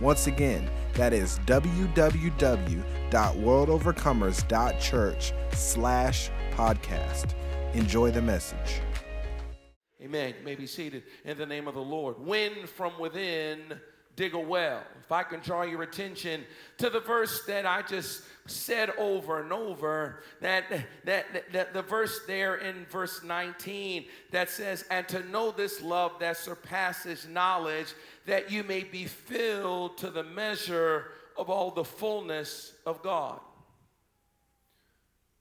Once again, that is www.worldovercomers.church slash podcast. Enjoy the message. Amen. You may be seated in the name of the Lord. Win from within, dig a well. If I can draw your attention to the verse that I just said over and over, that, that, that, that the verse there in verse 19 that says, And to know this love that surpasses knowledge, that you may be filled to the measure of all the fullness of God.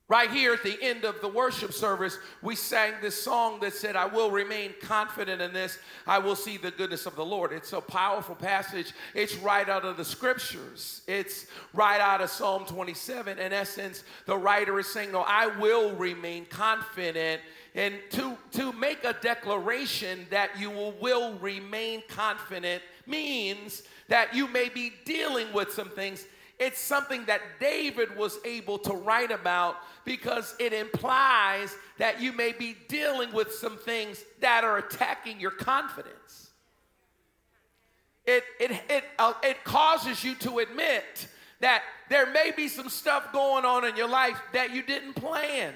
Right here at the end of the worship service, we sang this song that said, I will remain confident in this. I will see the goodness of the Lord. It's a powerful passage. It's right out of the scriptures, it's right out of Psalm 27. In essence, the writer is saying, No, I will remain confident. And to, to make a declaration that you will, will remain confident means that you may be dealing with some things it's something that David was able to write about because it implies that you may be dealing with some things that are attacking your confidence. It, it, it, uh, it causes you to admit that there may be some stuff going on in your life that you didn't plan.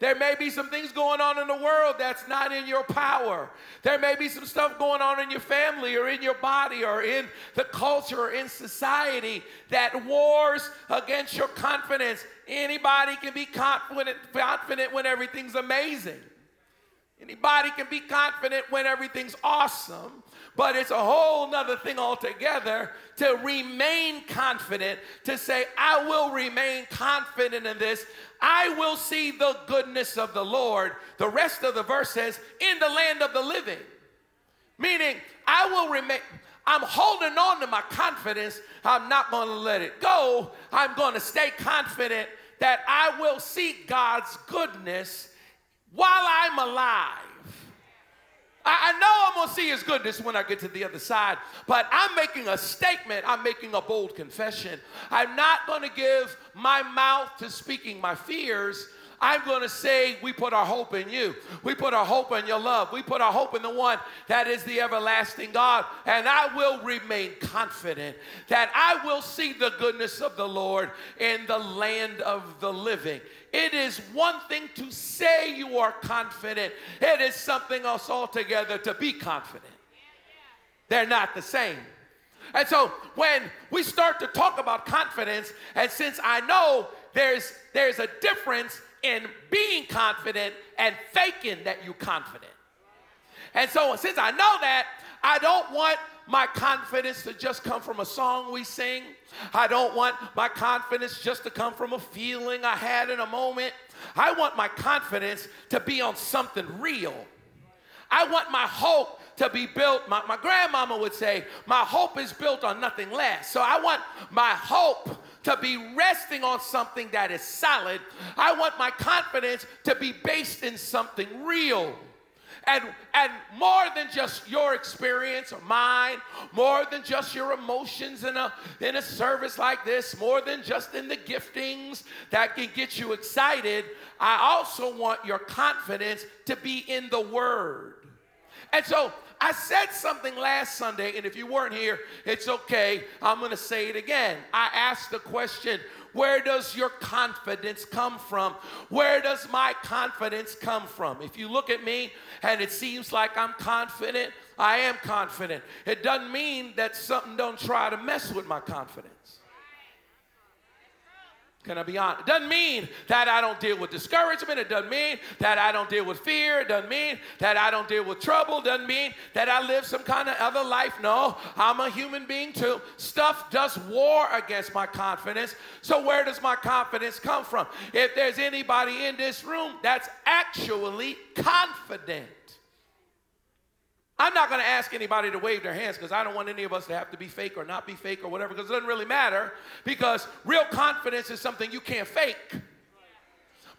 There may be some things going on in the world that's not in your power. There may be some stuff going on in your family or in your body or in the culture or in society that wars against your confidence. Anybody can be confident, confident when everything's amazing. Anybody can be confident when everything's awesome. But it's a whole nother thing altogether to remain confident, to say, I will remain confident in this. I will see the goodness of the Lord. The rest of the verse says, in the land of the living. Meaning, I will remain. I'm holding on to my confidence. I'm not going to let it go. I'm going to stay confident that I will see God's goodness while I'm alive. I, know I'm gonna see his goodness when I get to the other side, but I'm making a statement, I'm making a bold confession. I'm not gonna give my mouth to speaking my fears. I'm going to say, we put our hope in you. We put our hope in your love. We put our hope in the one that is the everlasting God. And I will remain confident that I will see the goodness of the Lord in the land of the living. It is one thing to say you are confident, it is something else altogether to be confident. They're not the same. And so when we start to talk about confidence, and since I know there's there's a difference in being confident and faking that you're confident. And so since I know that, I don't want my confidence to just come from a song we sing. I don't want my confidence just to come from a feeling I had in a moment. I want my confidence to be on something real. I want my hope to be built. My, my grandmama would say, My hope is built on nothing less. So I want my hope to be resting on something that is solid. I want my confidence to be based in something real and, and more than just your experience or mine, more than just your emotions in a, in a service like this, more than just in the giftings that can get you excited, I also want your confidence to be in the Word. And so I said something last Sunday, and if you weren't here, it's okay. I'm going to say it again. I asked the question where does your confidence come from? Where does my confidence come from? If you look at me and it seems like I'm confident, I am confident. It doesn't mean that something don't try to mess with my confidence. Can I be honest? It doesn't mean that I don't deal with discouragement. It doesn't mean that I don't deal with fear. It doesn't mean that I don't deal with trouble. It doesn't mean that I live some kind of other life. No, I'm a human being too. Stuff does war against my confidence. So, where does my confidence come from? If there's anybody in this room that's actually confident, I'm not going to ask anybody to wave their hands because I don't want any of us to have to be fake or not be fake or whatever because it doesn't really matter because real confidence is something you can't fake.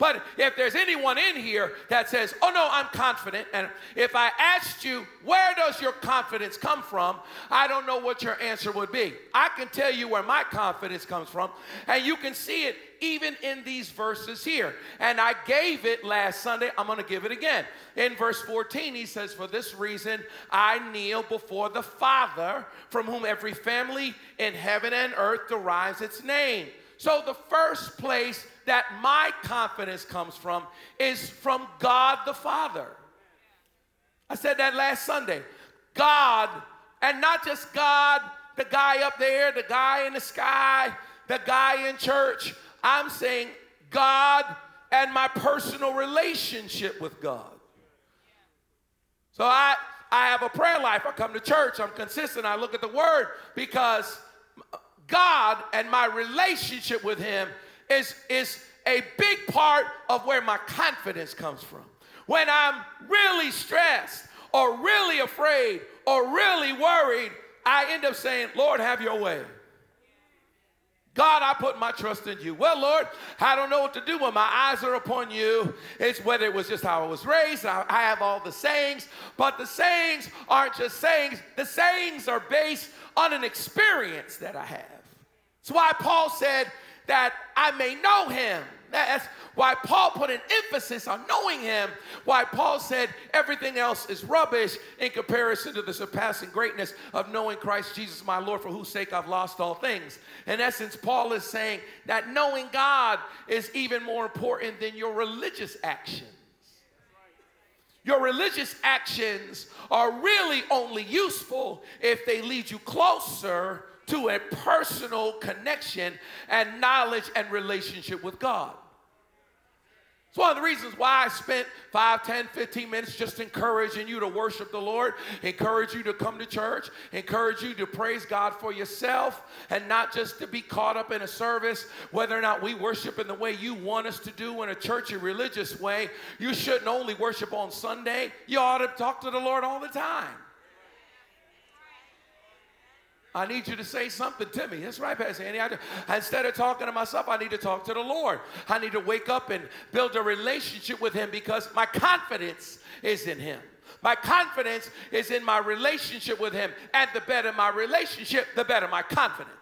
But if there's anyone in here that says, Oh no, I'm confident, and if I asked you, Where does your confidence come from? I don't know what your answer would be. I can tell you where my confidence comes from, and you can see it even in these verses here. And I gave it last Sunday. I'm going to give it again. In verse 14, he says, For this reason I kneel before the Father, from whom every family in heaven and earth derives its name. So the first place that my confidence comes from is from God the Father. I said that last Sunday. God, and not just God, the guy up there, the guy in the sky, the guy in church. I'm saying God and my personal relationship with God. So I, I have a prayer life. I come to church. I'm consistent. I look at the word because God and my relationship with Him is, is a big part of where my confidence comes from. When I'm really stressed or really afraid or really worried, I end up saying, Lord, have your way. God, I put my trust in you. Well, Lord, I don't know what to do when my eyes are upon you. It's whether it was just how I was raised. I, I have all the sayings, but the sayings aren't just sayings. The sayings are based on an experience that I have. That's why Paul said, that I may know him. That's why Paul put an emphasis on knowing him. Why Paul said everything else is rubbish in comparison to the surpassing greatness of knowing Christ Jesus, my Lord, for whose sake I've lost all things. In essence, Paul is saying that knowing God is even more important than your religious actions. Your religious actions are really only useful if they lead you closer to a personal connection and knowledge and relationship with God. It's one of the reasons why I spent 5, 10, 15 minutes just encouraging you to worship the Lord, encourage you to come to church, encourage you to praise God for yourself, and not just to be caught up in a service, whether or not we worship in the way you want us to do in a churchy religious way. You shouldn't only worship on Sunday, you ought to talk to the Lord all the time. I need you to say something to me. That's right, Pastor Andy. I, instead of talking to myself, I need to talk to the Lord. I need to wake up and build a relationship with Him because my confidence is in Him. My confidence is in my relationship with Him. And the better my relationship, the better my confidence.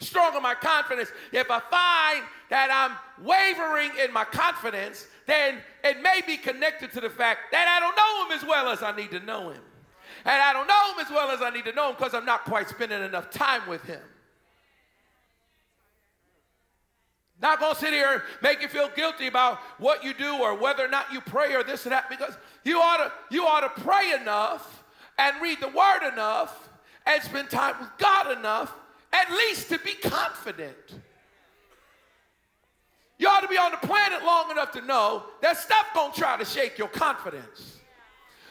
Stronger my confidence. If I find that I'm wavering in my confidence, then it may be connected to the fact that I don't know Him as well as I need to know Him. And I don't know him as well as I need to know him because I'm not quite spending enough time with him. Not gonna sit here and make you feel guilty about what you do or whether or not you pray or this or that, because you ought to you ought to pray enough and read the word enough and spend time with God enough, at least to be confident. You ought to be on the planet long enough to know that stuff gonna try to shake your confidence.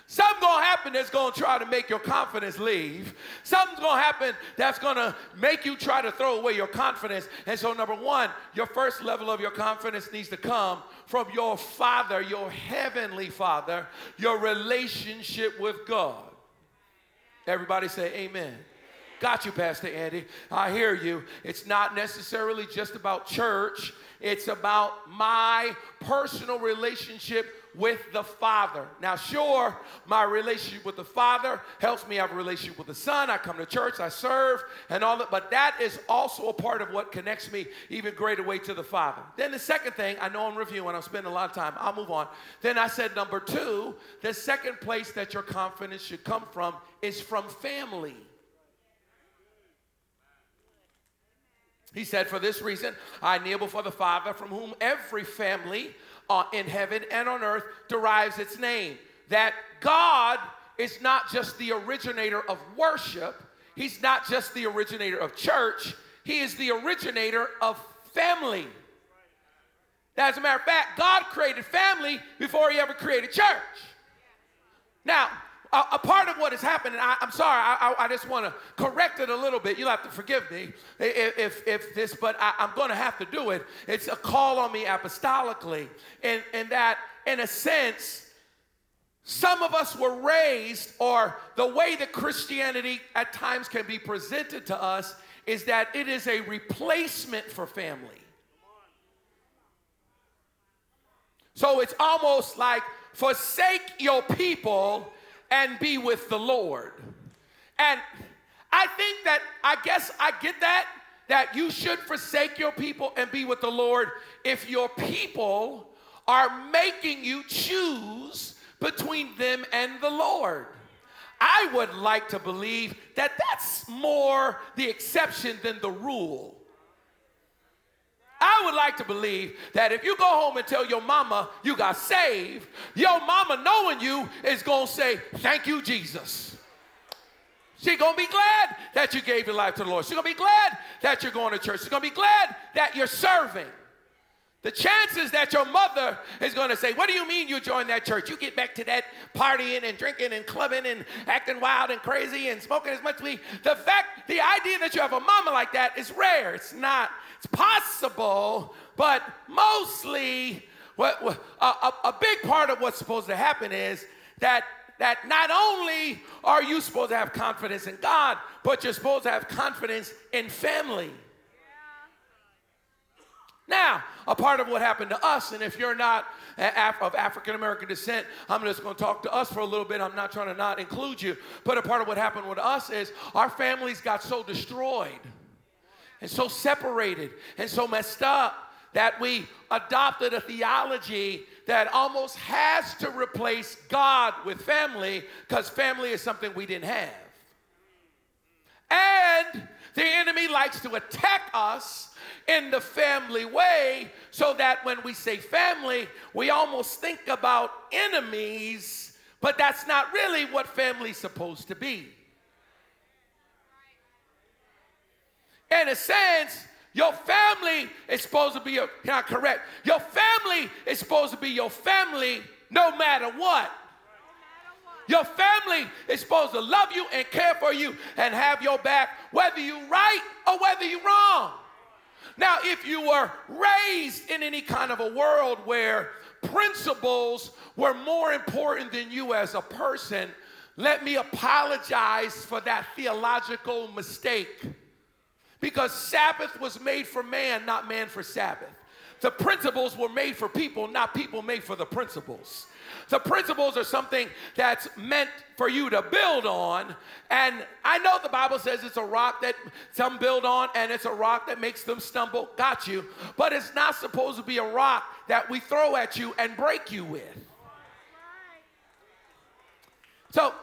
Something's gonna happen that's gonna try to make your confidence leave. Something's gonna happen that's gonna make you try to throw away your confidence. And so, number one, your first level of your confidence needs to come from your Father, your heavenly Father, your relationship with God. Everybody say, Amen. Got you, Pastor Andy. I hear you. It's not necessarily just about church, it's about my personal relationship with the Father. Now, sure, my relationship with the Father helps me have a relationship with the Son. I come to church, I serve, and all that, but that is also a part of what connects me even greater way to the Father. Then the second thing, I know I'm reviewing, I'm spending a lot of time, I'll move on. Then I said, number two, the second place that your confidence should come from is from family. He said, For this reason, I kneel before the Father, from whom every family uh, in heaven and on earth derives its name. That God is not just the originator of worship, He's not just the originator of church, He is the originator of family. As a matter of fact, God created family before He ever created church. Now, a, a, part of what is happening, I, am sorry, I, I, I just want to correct it a little bit. You'll have to forgive me if, if, if this, but I, am going to have to do it. It's a call on me apostolically, and, in that, in a sense, some of us were raised, or the way that Christianity at times can be presented to us is that it is a replacement for family. So it's almost like forsake your people and be with the Lord. And I think that, I guess I get that, that you should forsake your people and be with the Lord if your people are making you choose between them and the Lord. I would like to believe that that's more the exception than the rule. I would like to believe that if you go home and tell your mama you got saved, your mama knowing you is going to say, Thank you, Jesus. She's going to be glad that you gave your life to the Lord. She's going to be glad that you're going to church. She's going to be glad that you're serving. The chances that your mother is going to say, What do you mean you joined that church? You get back to that partying and drinking and clubbing and acting wild and crazy and smoking as much weed. The fact, the idea that you have a mama like that is rare. It's not, it's possible, but mostly, what, what a, a, a big part of what's supposed to happen is that that not only are you supposed to have confidence in God, but you're supposed to have confidence in family. Now, a part of what happened to us, and if you're not of African American descent, I'm just going to talk to us for a little bit. I'm not trying to not include you, but a part of what happened with us is our families got so destroyed and so separated and so messed up that we adopted a theology that almost has to replace God with family because family is something we didn't have. And the enemy likes to attack us in the family way so that when we say family, we almost think about enemies, but that's not really what family's supposed to be. In a sense, your family is supposed to be your, can I correct? Your family is supposed to be your family no matter what. Your family is supposed to love you and care for you and have your back, whether you're right or whether you're wrong. Now, if you were raised in any kind of a world where principles were more important than you as a person, let me apologize for that theological mistake. Because Sabbath was made for man, not man for Sabbath. The principles were made for people, not people made for the principles. The principles are something that's meant for you to build on. And I know the Bible says it's a rock that some build on and it's a rock that makes them stumble. Got you. But it's not supposed to be a rock that we throw at you and break you with. So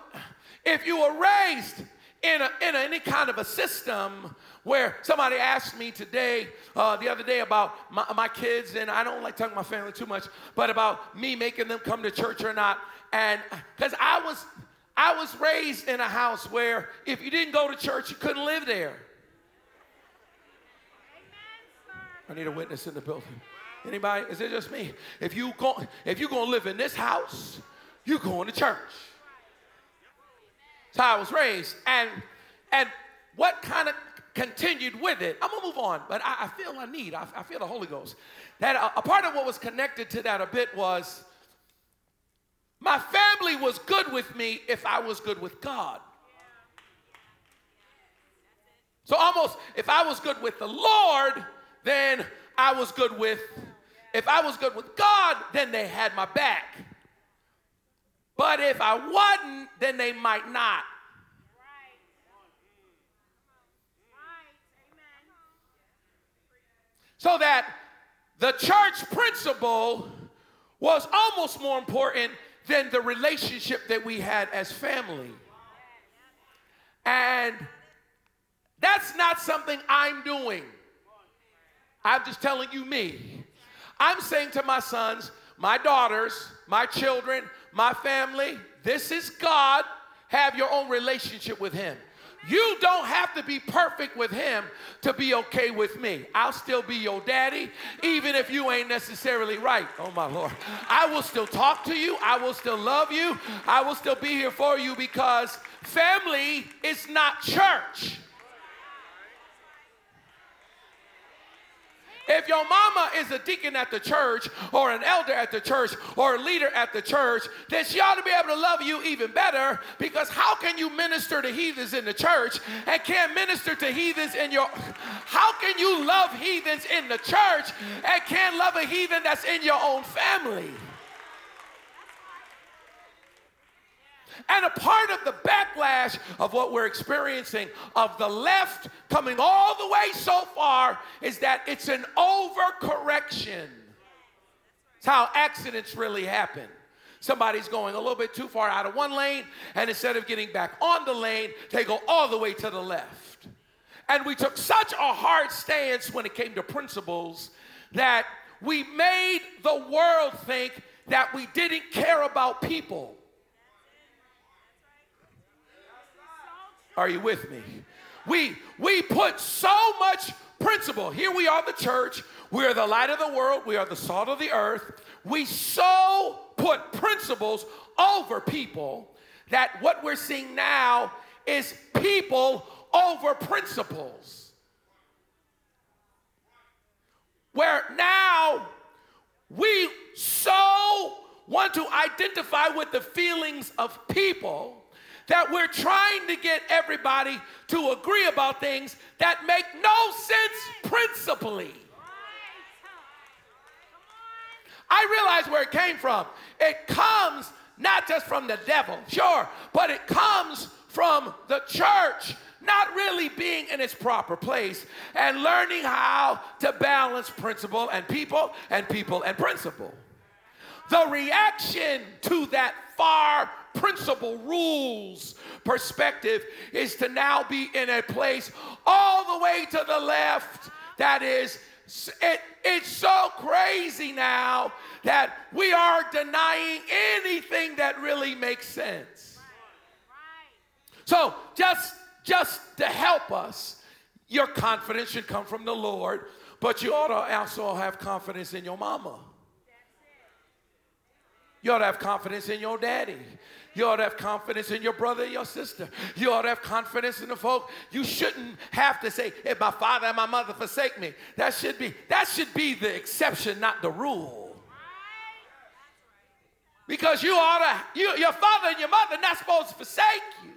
if you were raised in, a, in a, any kind of a system where somebody asked me today, uh, the other day, about my, my kids, and I don't like talking about my family too much, but about me making them come to church or not. And because I was, I was raised in a house where if you didn't go to church, you couldn't live there. I need a witness in the building. Anybody? Is it just me? If you go, if you're gonna live in this house, you're going to church. That's how I was raised. And and what kind of continued with it. I'm gonna move on, but I, I feel a need. I, I, feel the Holy Ghost. That a, a part of what was connected to that a bit was my family was good with me if I was good with God. So almost if I was good with the Lord, then I was good with. If I was good with God, then they had my back. But if I wasn't, then they might not. So that the church principle was almost more important than the relationship that we had as family. And that's not something I'm doing. I'm just telling you me. I'm saying to my sons, my daughters, my children, my family, this is God. Have your own relationship with Him. You don't have to be perfect with him to be okay with me. I'll still be your daddy, even if you ain't necessarily right. Oh, my Lord. I will still talk to you. I will still love you. I will still be here for you because family is not church. If your mama is a deacon at the church or an elder at the church or a leader at the church, then she ought to be able to love you even better because how can you minister to heathens in the church and can't minister to heathens in your how can you love heathens in the church and can't love a heathen that's in your own family? And a part of the backlash of what we're experiencing of the left coming all the way so far is that it's an overcorrection. It's how accidents really happen. Somebody's going a little bit too far out of one lane, and instead of getting back on the lane, they go all the way to the left. And we took such a hard stance when it came to principles that we made the world think that we didn't care about people. Are you with me? We we put so much principle. Here we are, the church. We are the light of the world. We are the salt of the earth. We so put principles over people that what we're seeing now is people over principles. Where now we so want to identify with the feelings of people that we're trying to get everybody to agree about things that make no sense principally. I realize where it came from. It comes not just from the devil, sure, but it comes from the church not really being in its proper place and learning how to balance principle and people and people and principle. The reaction to that far principle, rules perspective is to now be in a place all the way to the left that is it, it's so crazy now that we are denying anything that really makes sense. So just just to help us, your confidence should come from the Lord, but you ought to also have confidence in your mama. You ought to have confidence in your daddy. You ought to have confidence in your brother and your sister. You ought to have confidence in the folk. You shouldn't have to say, if my father and my mother forsake me. That should be, that should be the exception, not the rule. Because you ought to, you, your father and your mother not supposed to forsake you.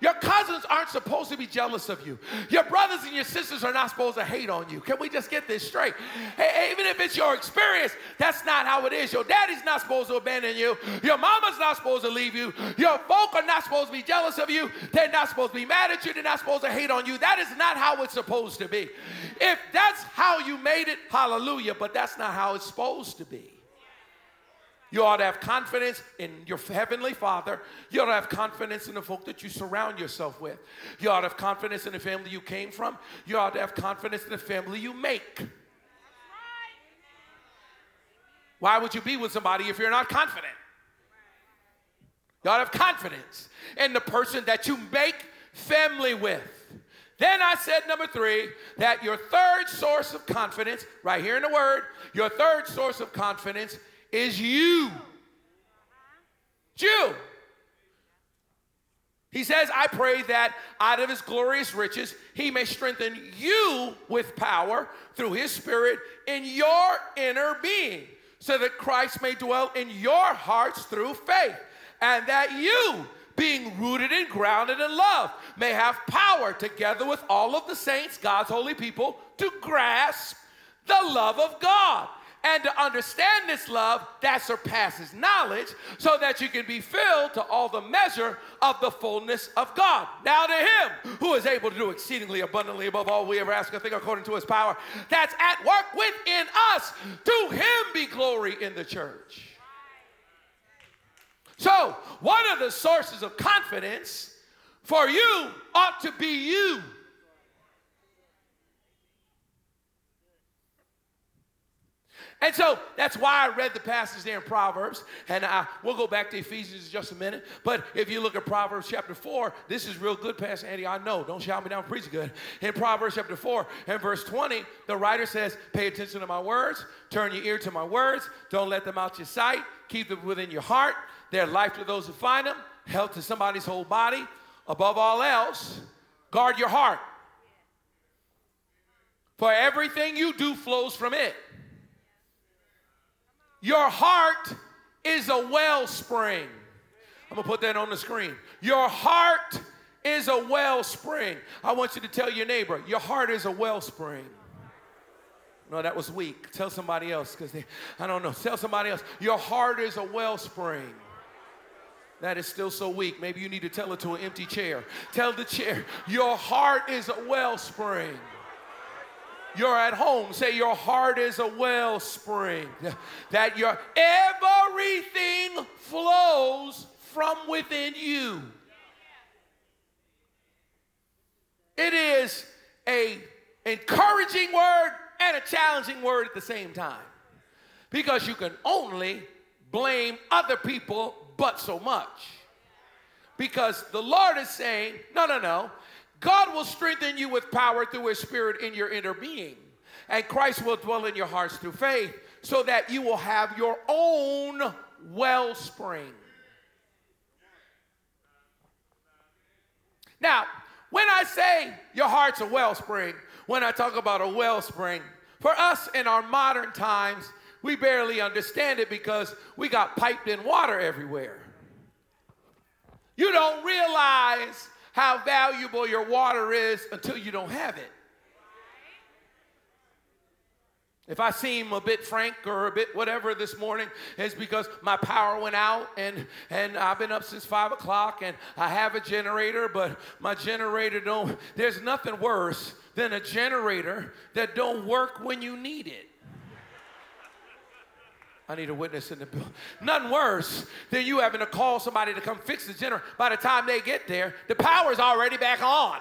Your cousins aren't supposed to be jealous of you. Your brothers and your sisters are not supposed to hate on you. Can we just get this straight? Hey, even if it's your experience, that's not how it is. Your daddy's not supposed to abandon you. Your mama's not supposed to leave you. Your folk are not supposed to be jealous of you. They're not supposed to be mad at you. They're not supposed to hate on you. That is not how it's supposed to be. If that's how you made it, hallelujah, but that's not how it's supposed to be. You ought to have confidence in your heavenly Father. You ought to have confidence in the folk that you surround yourself with. You ought to have confidence in the family you came from. You ought to have confidence in the family you make. Why would you be with somebody if you're not confident? You ought to have confidence in the person that you make family with. Then I said, number three, that your third source of confidence, right here in the word, your third source of confidence is you. You. He says, I pray that out of his glorious riches, he may strengthen you with power through his spirit in your inner being, so that Christ may dwell in your hearts through faith, and that you, being rooted and grounded in love, may have power together with all of the saints, God's holy people, to grasp the love of God and to understand this love that surpasses knowledge, so that you can be filled to all the measure of the fullness of God. Now to him who is able to do exceedingly abundantly above all we ever ask or think according to his power that's at work within us, to him be glory in the church. So, one of the sources of confidence for you ought to be you. And so that's why I read the passage there in Proverbs. And I, we'll go back to Ephesians in just a minute. But if you look at Proverbs chapter 4, this is real good, Pastor Andy. I know. Don't shout me down, preach good. In Proverbs chapter 4 and verse 20, the writer says, Pay attention to my words, turn your ear to my words, don't let them out your sight, keep them within your heart. They're life to those who find them, health to somebody's whole body. Above all else, guard your heart For everything you do flows from it. Your heart is a wellspring. I'm gonna put that on the screen. Your heart is a wellspring. I want you to tell your neighbor, your heart is a wellspring. No, that was weak. Tell somebody else because I don't know. Tell somebody else, your heart is a wellspring. That is still so weak. Maybe you need to tell it to an empty chair. Tell the chair, your heart is a wellspring. You're at home. Say, Your heart is a wellspring. That your everything flows from within you. It is a encouraging word and a challenging word at the same time. Because you can only blame other people but so much. Because the Lord is saying, no, no, no. God will strengthen you with power through his spirit in your inner being. And Christ will dwell in your hearts through faith so that you will have your own wellspring. Now, when I say your heart's a wellspring, when I talk about a wellspring, for us in our modern times, we barely understand it because we got piped in water everywhere. You don't realize how valuable your water is until you don't have it. If I seem a bit frank or a bit whatever this morning, it's because my power went out and, and I've been up since five o'clock and I have a generator, but my generator don't, there's nothing worse than a generator that don't work when you need it. I need a witness in the building. Nothing worse than you having to call somebody to come fix the generator. By the time they get there, the power's already back on.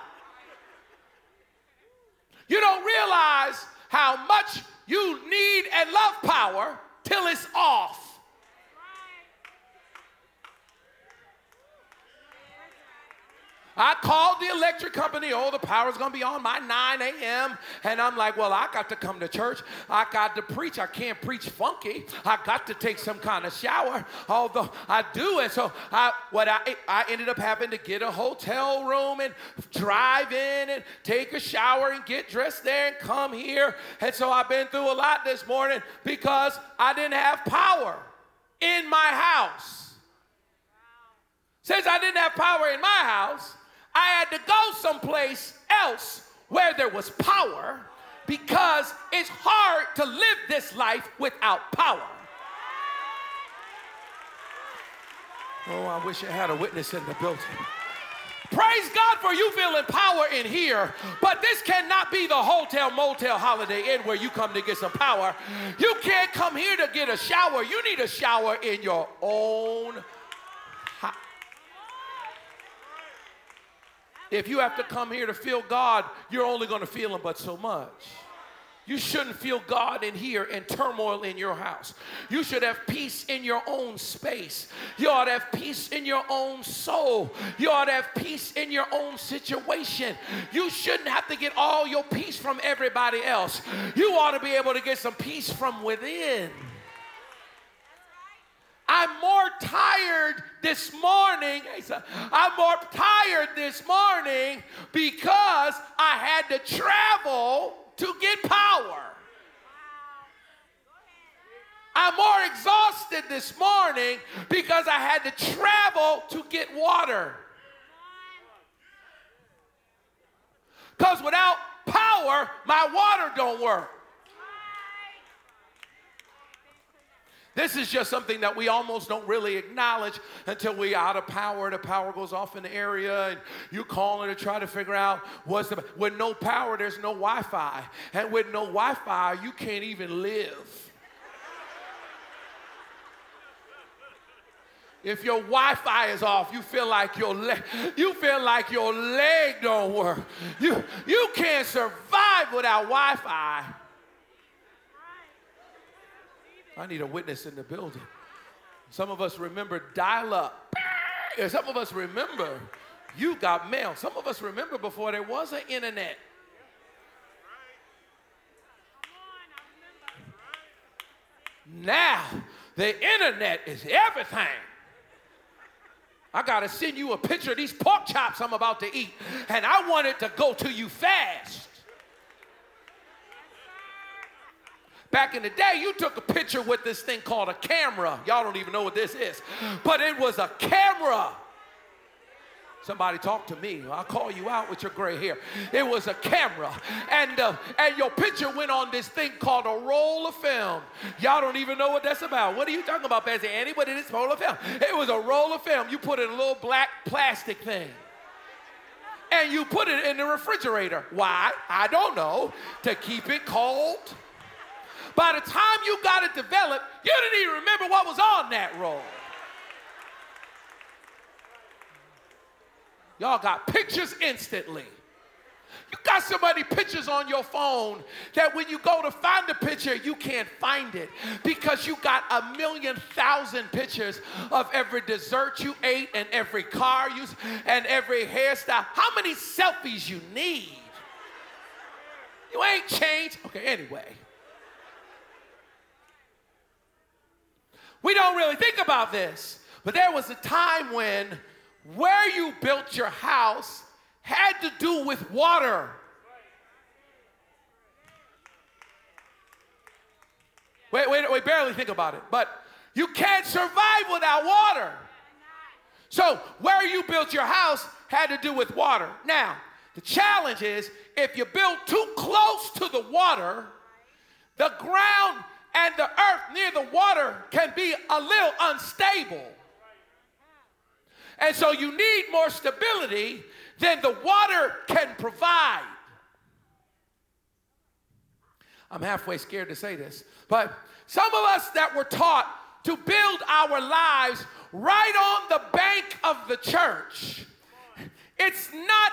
You don't realize how much you need and love power till it's off. I called the electric company. Oh, the power's going to be on by 9 a.m. And I'm like, well, I got to come to church. I got to preach. I can't preach funky. I got to take some kind of shower, although I do. And so I, what I, I ended up having to get a hotel room and drive in and take a shower and get dressed there and come here. And so I've been through a lot this morning because I didn't have power in my house. Since I didn't have power in my house, I had to go someplace else where there was power because it's hard to live this life without power. Oh, I wish I had a witness in the building. Praise God for you feeling power in here, but this cannot be the hotel, motel, holiday inn where you come to get some power. You can't come here to get a shower. You need a shower in your own If you have to come here to feel God, you're only going to feel Him but so much. You shouldn't feel God in here and turmoil in your house. You should have peace in your own space. You ought to have peace in your own soul. You ought to have peace in your own situation. You shouldn't have to get all your peace from everybody else. You ought to be able to get some peace from within. I'm more tired this morning. I'm more tired this morning because I had to travel to get power. I'm more exhausted this morning because I had to travel to get water. Because without power, my water don't work. This is just something that we almost don't really acknowledge until we out of power. The power goes off in the area, and you calling to try to figure out what's the. With no power, there's no Wi-Fi, and with no Wi-Fi, you can't even live. If your Wi-Fi is off, you feel like your leg, you feel like your leg don't work. You you can't survive without Wi-Fi. I need a witness in the building. Some of us remember dial up. Some of us remember you got mail. Some of us remember before there was an internet. Now, the internet is everything. I got to send you a picture of these pork chops I'm about to eat, and I want it to go to you fast. Back in the day, you took a picture with this thing called a camera. Y'all don't even know what this is, but it was a camera. Somebody talk to me. I'll call you out with your gray hair. It was a camera, and uh, and your picture went on this thing called a roll of film. Y'all don't even know what that's about. What are you talking about, Pastor Andy? What is this roll of film? It was a roll of film. You put in a little black plastic thing, and you put it in the refrigerator. Why? I don't know. To keep it cold. By the time you got it developed, you didn't even remember what was on that roll. Y'all got pictures instantly. You got so many pictures on your phone that when you go to find a picture, you can't find it because you got a million thousand pictures of every dessert you ate and every car you and every hairstyle. How many selfies you need? You ain't changed. Okay, anyway. We don't really think about this, but there was a time when where you built your house had to do with water. Wait, wait, wait, barely think about it. But you can't survive without water. So, where you built your house had to do with water. Now, the challenge is if you build too close to the water, the ground and the earth near the water can be a little unstable. And so you need more stability than the water can provide. I'm halfway scared to say this, but some of us that were taught to build our lives right on the bank of the church, it's not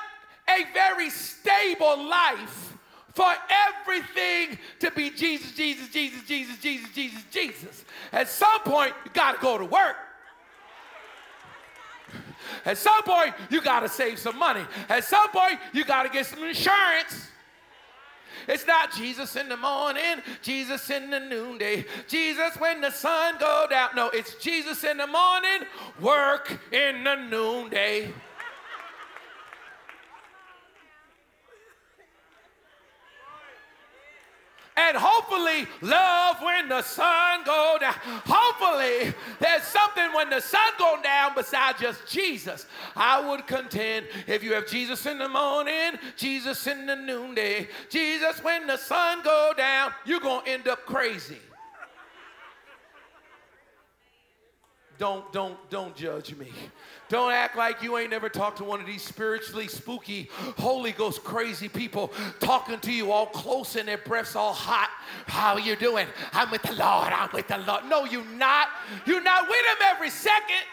a very stable life for everything to be Jesus, Jesus, Jesus, Jesus, Jesus, Jesus, Jesus. At some point, you got to go to work. At some point, you got to save some money. At some point, you got to get some insurance. It's not Jesus in the morning, Jesus in the noonday, Jesus when the sun go down. No, it's Jesus in the morning, work in the noonday. And hopefully love when the sun go down. Hopefully there's something when the sun go down besides just Jesus. I would contend if you have Jesus in the morning, Jesus in the noonday, Jesus when the sun go down, you're going to end up crazy. Don't don't don't judge me. Don't act like you ain't never talked to one of these spiritually spooky, Holy Ghost crazy people talking to you all close and their breaths all hot. How are you doing? I'm with the Lord. I'm with the Lord. No, you're not. You're not with him every second.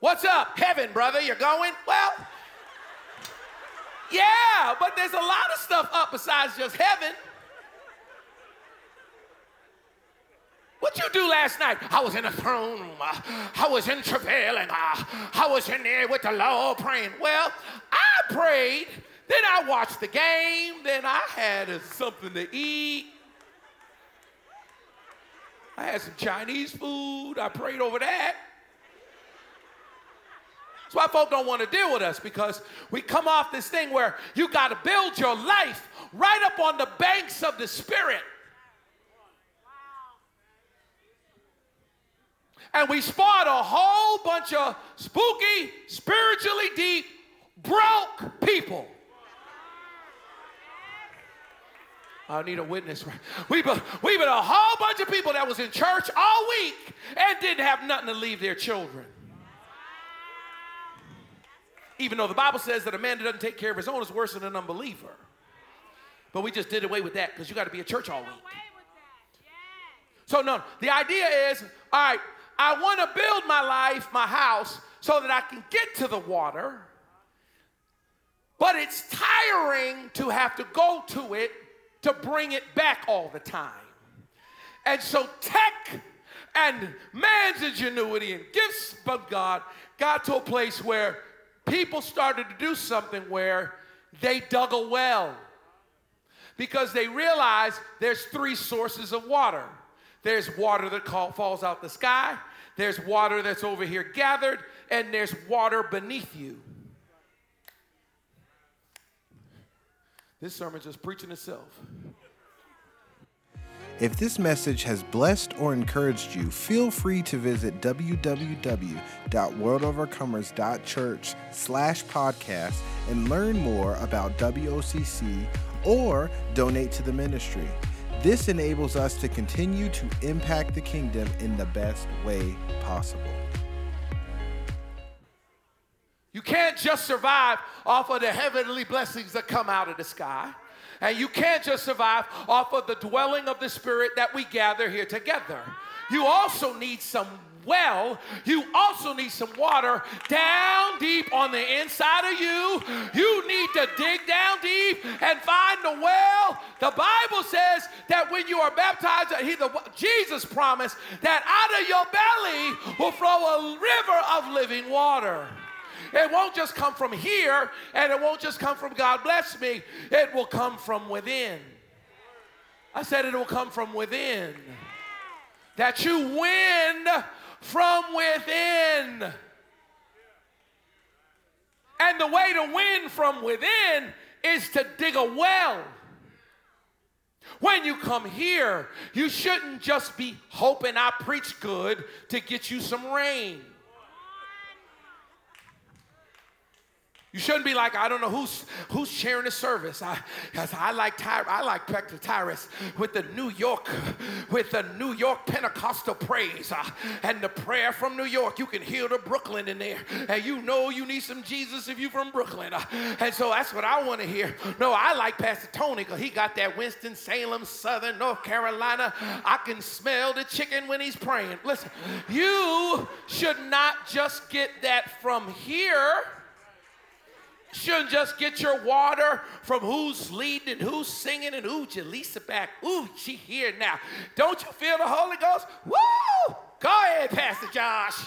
What's up? Heaven, brother. You're going? Well, yeah, but there's a lot of stuff up besides just heaven. What you do last night? I was in the throne room. Uh, I was in travail and uh, I was in there with the Lord praying. Well, I prayed, then I watched the game, then I had something to eat. I had some Chinese food. I prayed over that. That's why folk don't want to deal with us because we come off this thing where you got to build your life right up on the banks of the Spirit. And we spot a whole bunch of spooky, spiritually deep, broke people. I need a witness. We've been, we've been a whole bunch of people that was in church all week and didn't have nothing to leave their children. Even though the Bible says that a man that doesn't take care of his own is worse than an unbeliever. But we just did away with that because you got to be at church all week. So, no, the idea is all right, I want to build my life, my house, so that I can get to the water. But it's tiring to have to go to it to bring it back all the time. And so, tech and man's ingenuity and gifts of God got to a place where people started to do something where they dug a well because they realized there's three sources of water there's water that falls out the sky, there's water that's over here gathered, and there's water beneath you. This sermon just preaching itself. If this message has blessed or encouraged you, feel free to visit www.worldovercomers.church slash podcast and learn more about WOCC or donate to the ministry. This enables us to continue to impact the kingdom in the best way possible. You can't just survive off of the heavenly blessings that come out of the sky. And you can't just survive off of the dwelling of the Spirit that we gather here together. You also need some well, you also need some water down deep on the inside of you. You need to dig down deep and find the well. The Bible says that when you are baptized, he, the, Jesus promised that out of your belly will flow a river of living water. It won't just come from here, and it won't just come from God bless me. It will come from within. I said it will come from within. That you win from within. And the way to win from within is to dig a well. When you come here, you shouldn't just be hoping I preach good to get you some rain. You shouldn't be like, I don't know who's who's sharing the service. I, I like Ty, I like Pastor Tyrus with the New York, with the New York Pentecostal praise uh, and the prayer from New York. You can hear the Brooklyn in there, and you know you need some Jesus if you're from Brooklyn. Uh, and so that's what I want to hear. No, I like Pastor Tony because he got that Winston Salem, Southern North Carolina. I can smell the chicken when he's praying. Listen, you should not just get that from here shouldn't just get your water from who's leading and who's singing and ooh, Jaleesa back. Ooh, she here now. Don't you feel the Holy Ghost? Woo! Go ahead, Pastor Josh.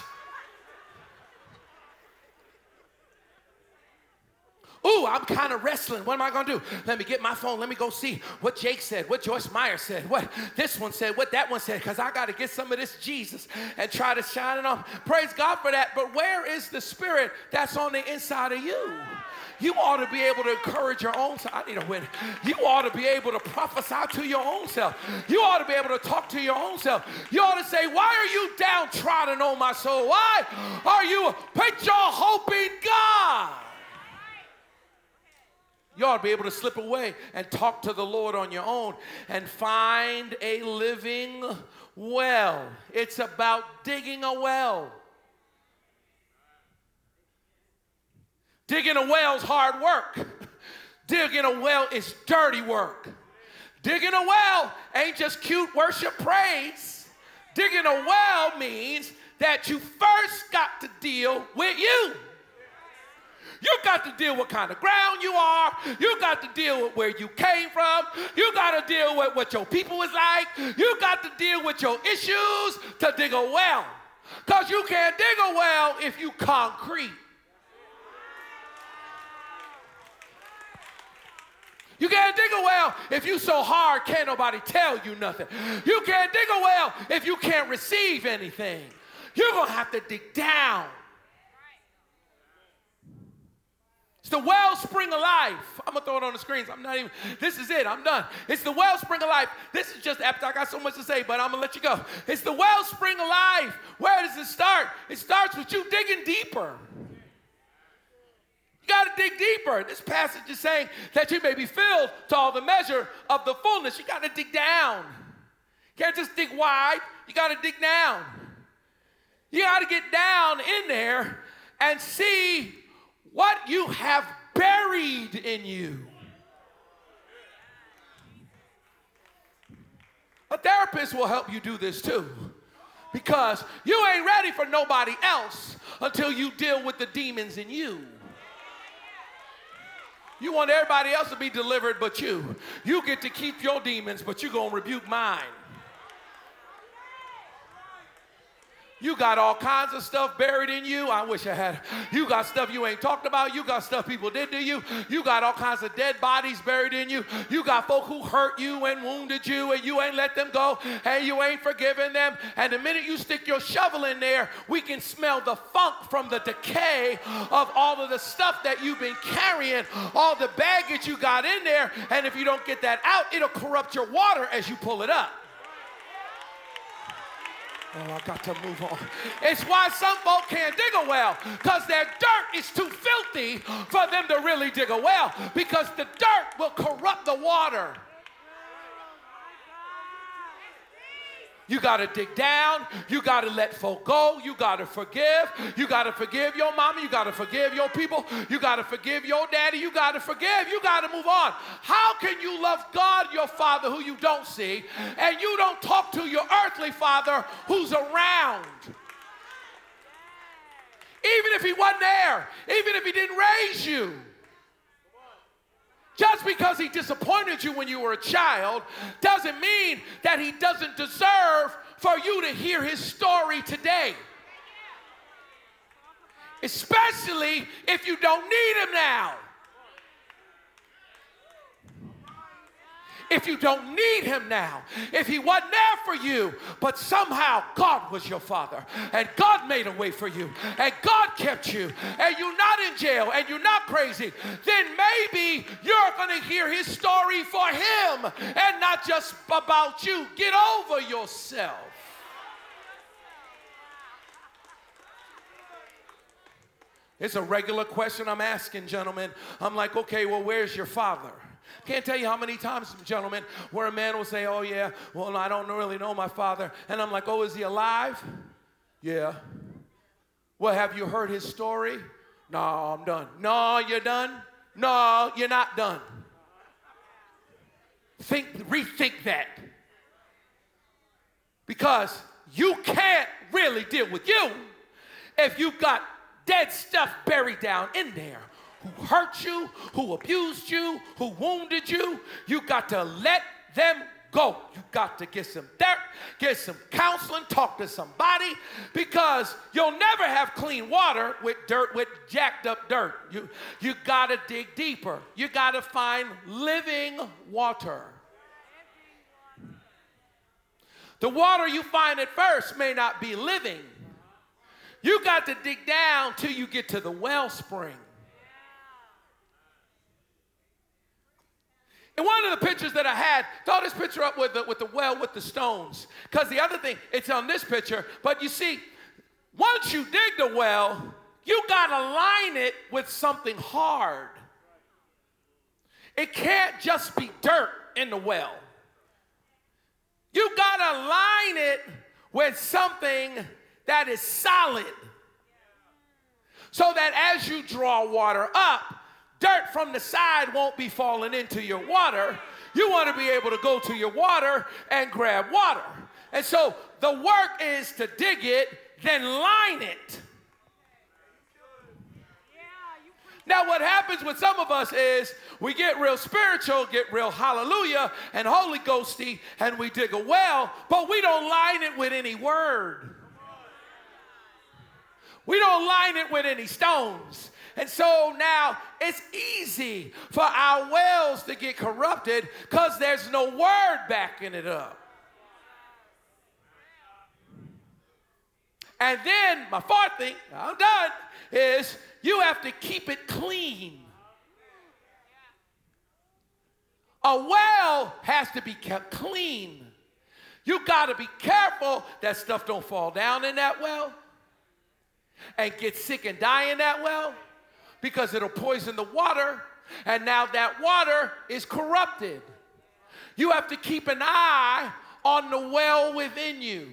Ooh, I'm kind of wrestling. What am I going to do? Let me get my phone. Let me go see what Jake said, what Joyce Meyer said, what this one said, what that one said, because I got to get some of this Jesus and try to shine it on. Praise God for that. But where is the spirit that's on the inside of you? You ought to be able to encourage your own self. I need a win. You ought to be able to prophesy to your own self. You ought to be able to talk to your own self. You ought to say, Why are you downtrodden, on my soul? Why are you put your hope in God? You ought to be able to slip away and talk to the Lord on your own and find a living well. It's about digging a well. Digging a well is hard work. Digging a well is dirty work. Digging a well ain't just cute worship praise. Digging a well means that you first got to deal with you. You got to deal with kind of ground you are. You got to deal with where you came from. You got to deal with what your people is like. You got to deal with your issues to dig a well. Because you can't dig a well if you concrete. You can't dig a well if you so hard can't nobody tell you nothing. You can't dig a well if you can't receive anything. You're going to have to dig down. It's the wellspring of life. I'm gonna throw it on the screens. I'm not even, this is it. I'm done. It's the wellspring of life. This is just after I got so much to say, but I'm gonna let you go. It's the wellspring of life. Where does it start? It starts with you digging deeper. You got to dig deeper. This passage is saying that you may be filled to all the measure of the fullness. You got to dig down. You can't just dig wide, you got to dig down. You got to get down in there and see what you have buried in you. A therapist will help you do this too. Because you ain't ready for nobody else until you deal with the demons in you. You want everybody else to be delivered but you. You get to keep your demons, but you're going to rebuke mine. You got all kinds of stuff buried in you. I wish I had. You got stuff you ain't talked about. You got stuff people did to you. You got all kinds of dead bodies buried in you. You got folk who hurt you and wounded you and you ain't let them go and you ain't forgiven them. And the minute you stick your shovel in there, we can smell the funk from the decay of all of the stuff that you've been carrying, all the baggage you got in there. And if you don't get that out, it'll corrupt your water as you pull it up. Oh, I got to move on. It's why some folk can't dig a well, because their dirt is too filthy for them to really dig a well, because the dirt will corrupt the water. You got to dig down. You got to let folk go. You got to forgive. You got to forgive your mama. You got to forgive your people. You got to forgive your daddy. You got to forgive. You got to move on. How can you love God, your father, who you don't see, and you don't talk to your earthly father who's around? Even if he wasn't there, even if he didn't raise you. Just because he disappointed you when you were a child doesn't mean that he doesn't deserve for you to hear his story today. Especially if you don't need him now. If you don't need him now, if he wasn't there for you, but somehow God was your father and God made a way for you and God kept you and you're not in jail and you're not crazy, then maybe you're going to hear his story for him and not just about you. Get over yourself. It's a regular question I'm asking, gentlemen. I'm like, okay, well, where's your father? Can't tell you how many times, gentlemen, where a man will say, Oh, yeah, well, I don't really know my father. And I'm like, Oh, is he alive? Yeah. Well, have you heard his story? No, I'm done. No, you're done? No, you're not done. Think, rethink that. Because you can't really deal with you if you've got dead stuff buried down in there who hurt you, who abused you, who wounded you, you got to let them go. You got to get some dirt, get some counseling, talk to somebody because you'll never have clean water with dirt, with jacked up dirt. You, you got to dig deeper. You got to find living water. The water you find at first may not be living. You got to dig down till you get to the wellspring. And one of the pictures that I had, throw this picture up with the, with the well with the stones. Because the other thing, it's on this picture. But you see, once you dig the well, you got to line it with something hard. It can't just be dirt in the well. You got to line it with something that is solid. So that as you draw water up, dirt from the side won't be falling into your water. You want to be able to go to your water and grab water. And so the work is to dig it, then line it. Now, what happens with some of us is we get real spiritual, get real hallelujah and Holy Ghosty, and we dig a well, but we don't line it with any word. We don't line it with any stones. And so now it's easy for our wells to get corrupted because there's no word backing it up. And then my fourth thing, I'm done, is you have to keep it clean. A well has to be kept clean. You got to be careful that stuff don't fall down in that well and get sick and die in that well because it'll poison the water, and now that water is corrupted. You have to keep an eye on the well within you.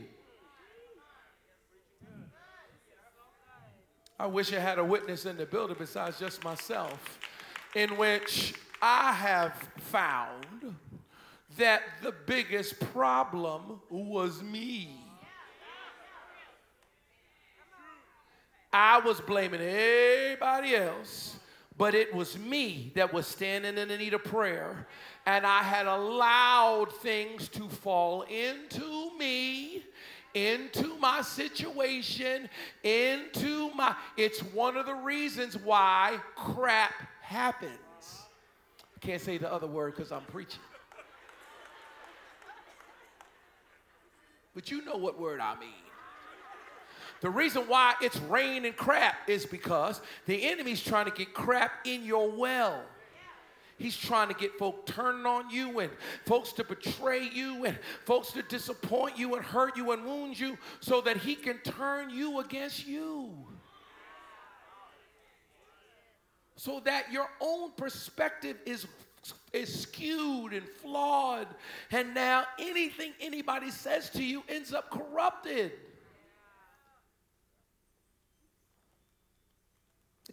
I wish I had a witness in the building besides just myself, in which I have found that the biggest problem was me. I was blaming everybody else, but it was me that was standing in the need of prayer. And I had allowed things to fall into me into my situation, into my. It's one of the reasons why crap happens. I can't say the other word because I'm preaching. But you know what word I mean. The reason why it's rain and crap is because the enemy's trying to get crap in your well. He's trying to get folk turning on you and folks to betray you and folks to disappoint you and hurt you and wound you so that he can turn you against you. So that your own perspective is, is skewed and flawed. And now anything anybody says to you ends up corrupted.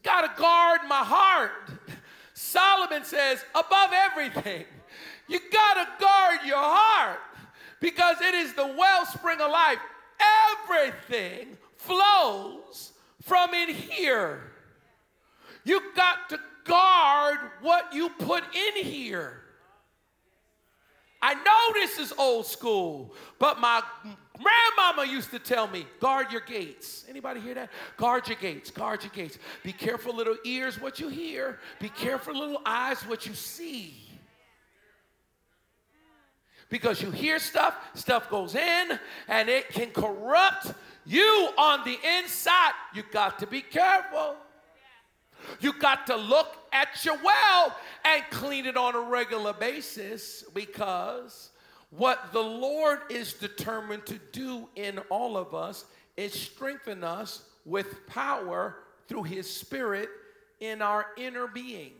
Gotta guard my heart. Solomon says, above everything, you got to guard your heart because it is the wellspring of life. Everything flows from in here. You got to guard what you put in here. I know this is old school, but my grandmama used to tell me, guard your gates. Anybody hear that? Guard your gates, guard your gates. Be careful, little ears, what you hear. Be careful, little eyes, what you see. Because you hear stuff, stuff goes in, and it can corrupt you on the inside. You got to be careful. You got to look at your well and clean it on a regular basis because what the Lord is determined to do in all of us is strengthen us with power through His Spirit in our inner being.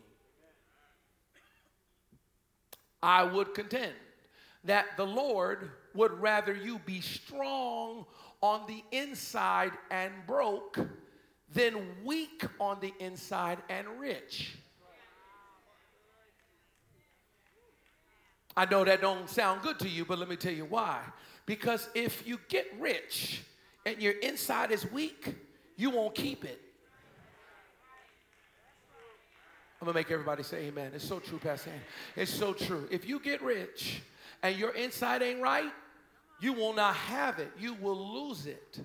I would contend that the Lord would rather you be strong on the inside and broke than weak on the inside and rich. I know that don't sound good to you, but let me tell you why. Because if you get rich and your inside is weak, you won't keep it. I'm gonna make everybody say amen. It's so true, Pastor. Ann. It's so true. If you get rich and your inside ain't right, you will not have it. You will lose it.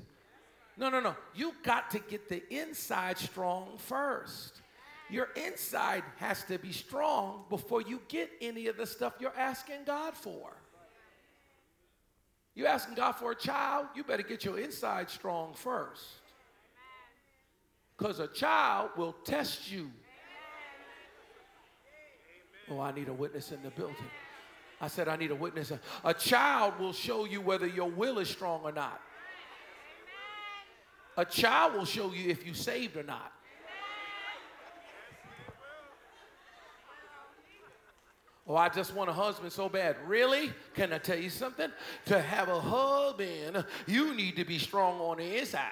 No, no, no. You got to get the inside strong first. Your inside has to be strong before you get any of the stuff you're asking God for. You asking God for a child, you better get your inside strong first. Because a child will test you. Oh, I need a witness in the building. I said, I need a witness. A child will show you whether your will is strong or not. A child will show you if you saved or not. Oh, I just want a husband so bad. Really? Can I tell you something? To have a husband, you need to be strong on the inside.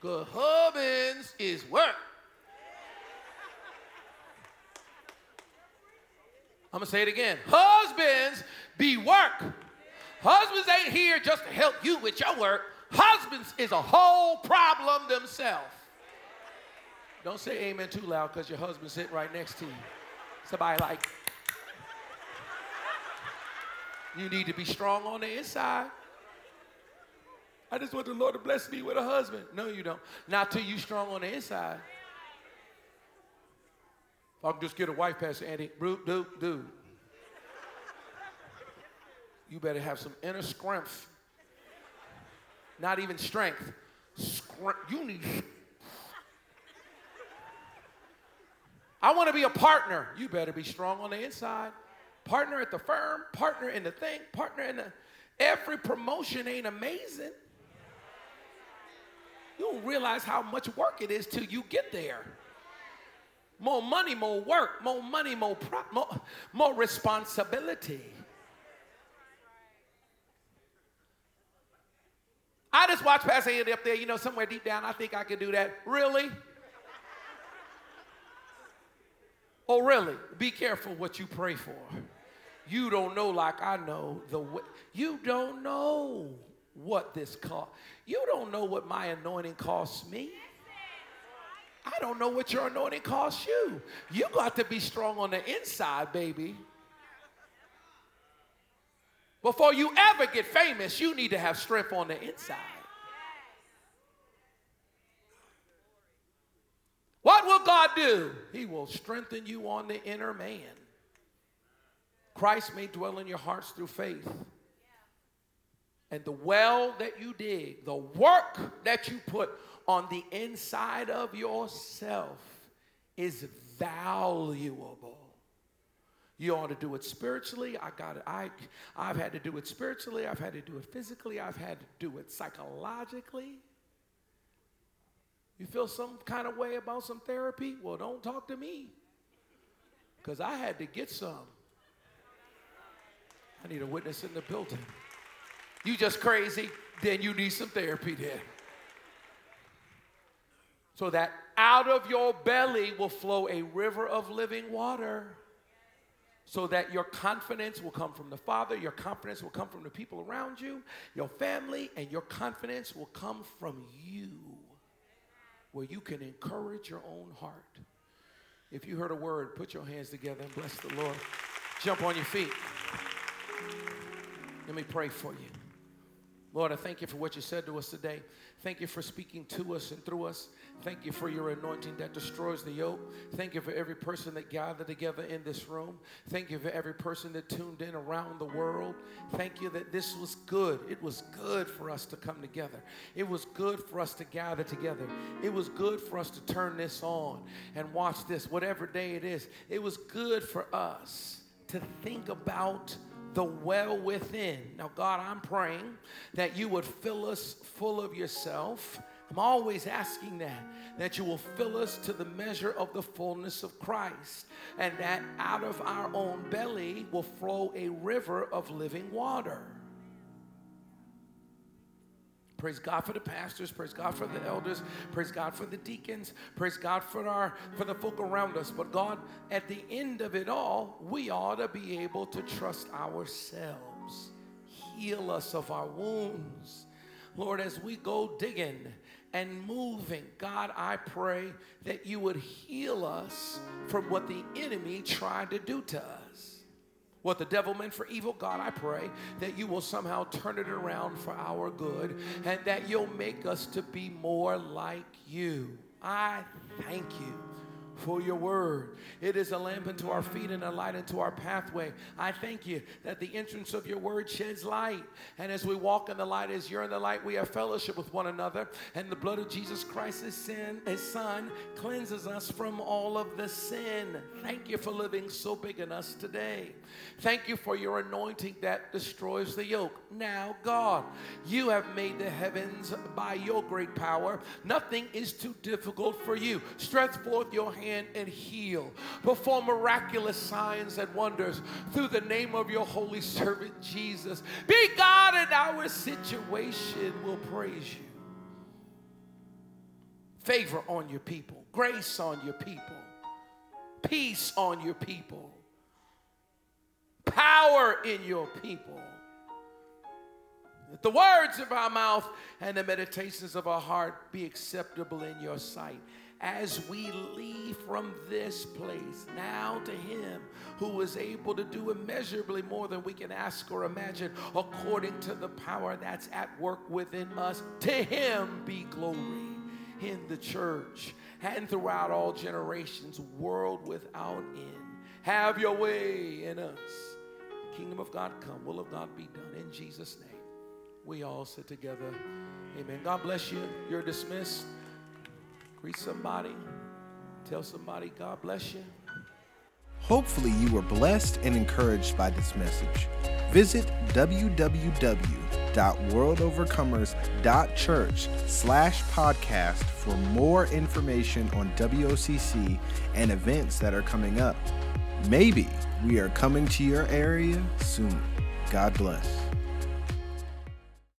Because husbands is work. I'm to say it again. Husbands be work. Husbands ain't here just to help you with your work. Husbands is a whole problem themselves. Don't say amen too loud because your husband's sitting right next to you. Somebody like, you need to be strong on the inside. I just want the Lord to bless me with a husband. No, you don't. Not till you strong on the inside. If I can just get a wife, Pastor Andy, dude, dude, dude. You better have some inner strength. Not even strength. You need I want to be a partner. You better be strong on the inside. Partner at the firm, partner in the thing, partner in the. Every promotion ain't amazing. You don't realize how much work it is till you get there. More money, more work, more money, more, pro- more, more responsibility. I just watched Pastor Andy up there, you know, somewhere deep down, I think I could do that. Really? Oh, really? Be careful what you pray for. You don't know, like I know, the way. You don't know what this cost. You don't know what my anointing costs me. I don't know what your anointing costs you. You got to be strong on the inside, baby. Before you ever get famous, you need to have strength on the inside. What will God do? He will strengthen you on the inner man. Christ may dwell in your hearts through faith. And the well that you dig, the work that you put on the inside of yourself is valuable. You ought to do it spiritually. I got it. I, I've had to do it spiritually. I've had to do it physically. I've had to do it psychologically. You feel some kind of way about some therapy? Well, don't talk to me. Because I had to get some. I need a witness in the building. You just crazy, then you need some therapy there. So that out of your belly will flow a river of living water so that your confidence will come from the Father, your confidence will come from the people around you, your family, and your confidence will come from you, where you can encourage your own heart. If you heard a word, put your hands together and bless the Lord. Jump on your feet. Let me pray for you. Lord, I thank you for what you said to us today. Thank you for speaking to us and through us. Thank you for your anointing that destroys the yoke. Thank you for every person that gathered together in this room. Thank you for every person that tuned in around the world. Thank you that this was good. It was good for us to come together. It was good for us to gather together. It was good for us to turn this on and watch this, whatever day it is. It was good for us to think about the well within. Now, God, I'm praying that you would fill us full of yourself I'm always asking that, that you will fill us to the measure of the fullness of Christ, and that out of our own belly will flow a river of living water. Praise God for the pastors. Praise God for the elders. Praise God for the deacons. Praise God for our for the folk around us. But God, at the end of it all, we ought to be able to trust ourselves. Heal us of our wounds. Lord, as we go digging and moving. God, I pray that you would heal us from what the enemy tried to do to us. What the devil meant for evil, God, I pray that you will somehow turn it around for our good and that you'll make us to be more like you. I thank you for your word. It is a lamp unto our feet and a light unto our pathway. I thank you that the entrance of your word sheds light. And as we walk in the light, as you're in the light, we have fellowship with one another. And the blood of Jesus Christ, his, sin, his son, cleanses us from all of the sin. Thank you for living so big in us today. Thank you for your anointing that destroys the yoke. Now, God, you have made the heavens by your great power. Nothing is too difficult for you. Stretch forth your hand and heal. Perform miraculous signs and wonders through the name of your holy servant Jesus. Be God in our situation. We'll praise you. Favor on your people, grace on your people, peace on your people power in your people. Let the words of our mouth and the meditations of our heart be acceptable in your sight. As we leave from this place now to him who is able to do immeasurably more than we can ask or imagine according to the power that's at work within us to him be glory in the church and throughout all generations world without end. Have your way in us Kingdom of God come, will of God be done in Jesus' name. We all sit together. Amen. God bless you. You're dismissed. Greet somebody. Tell somebody, God bless you. Hopefully, you were blessed and encouraged by this message. Visit www.worldovercomers.church slash podcast for more information on WOCC and events that are coming up. Maybe we are coming to your area soon. God bless.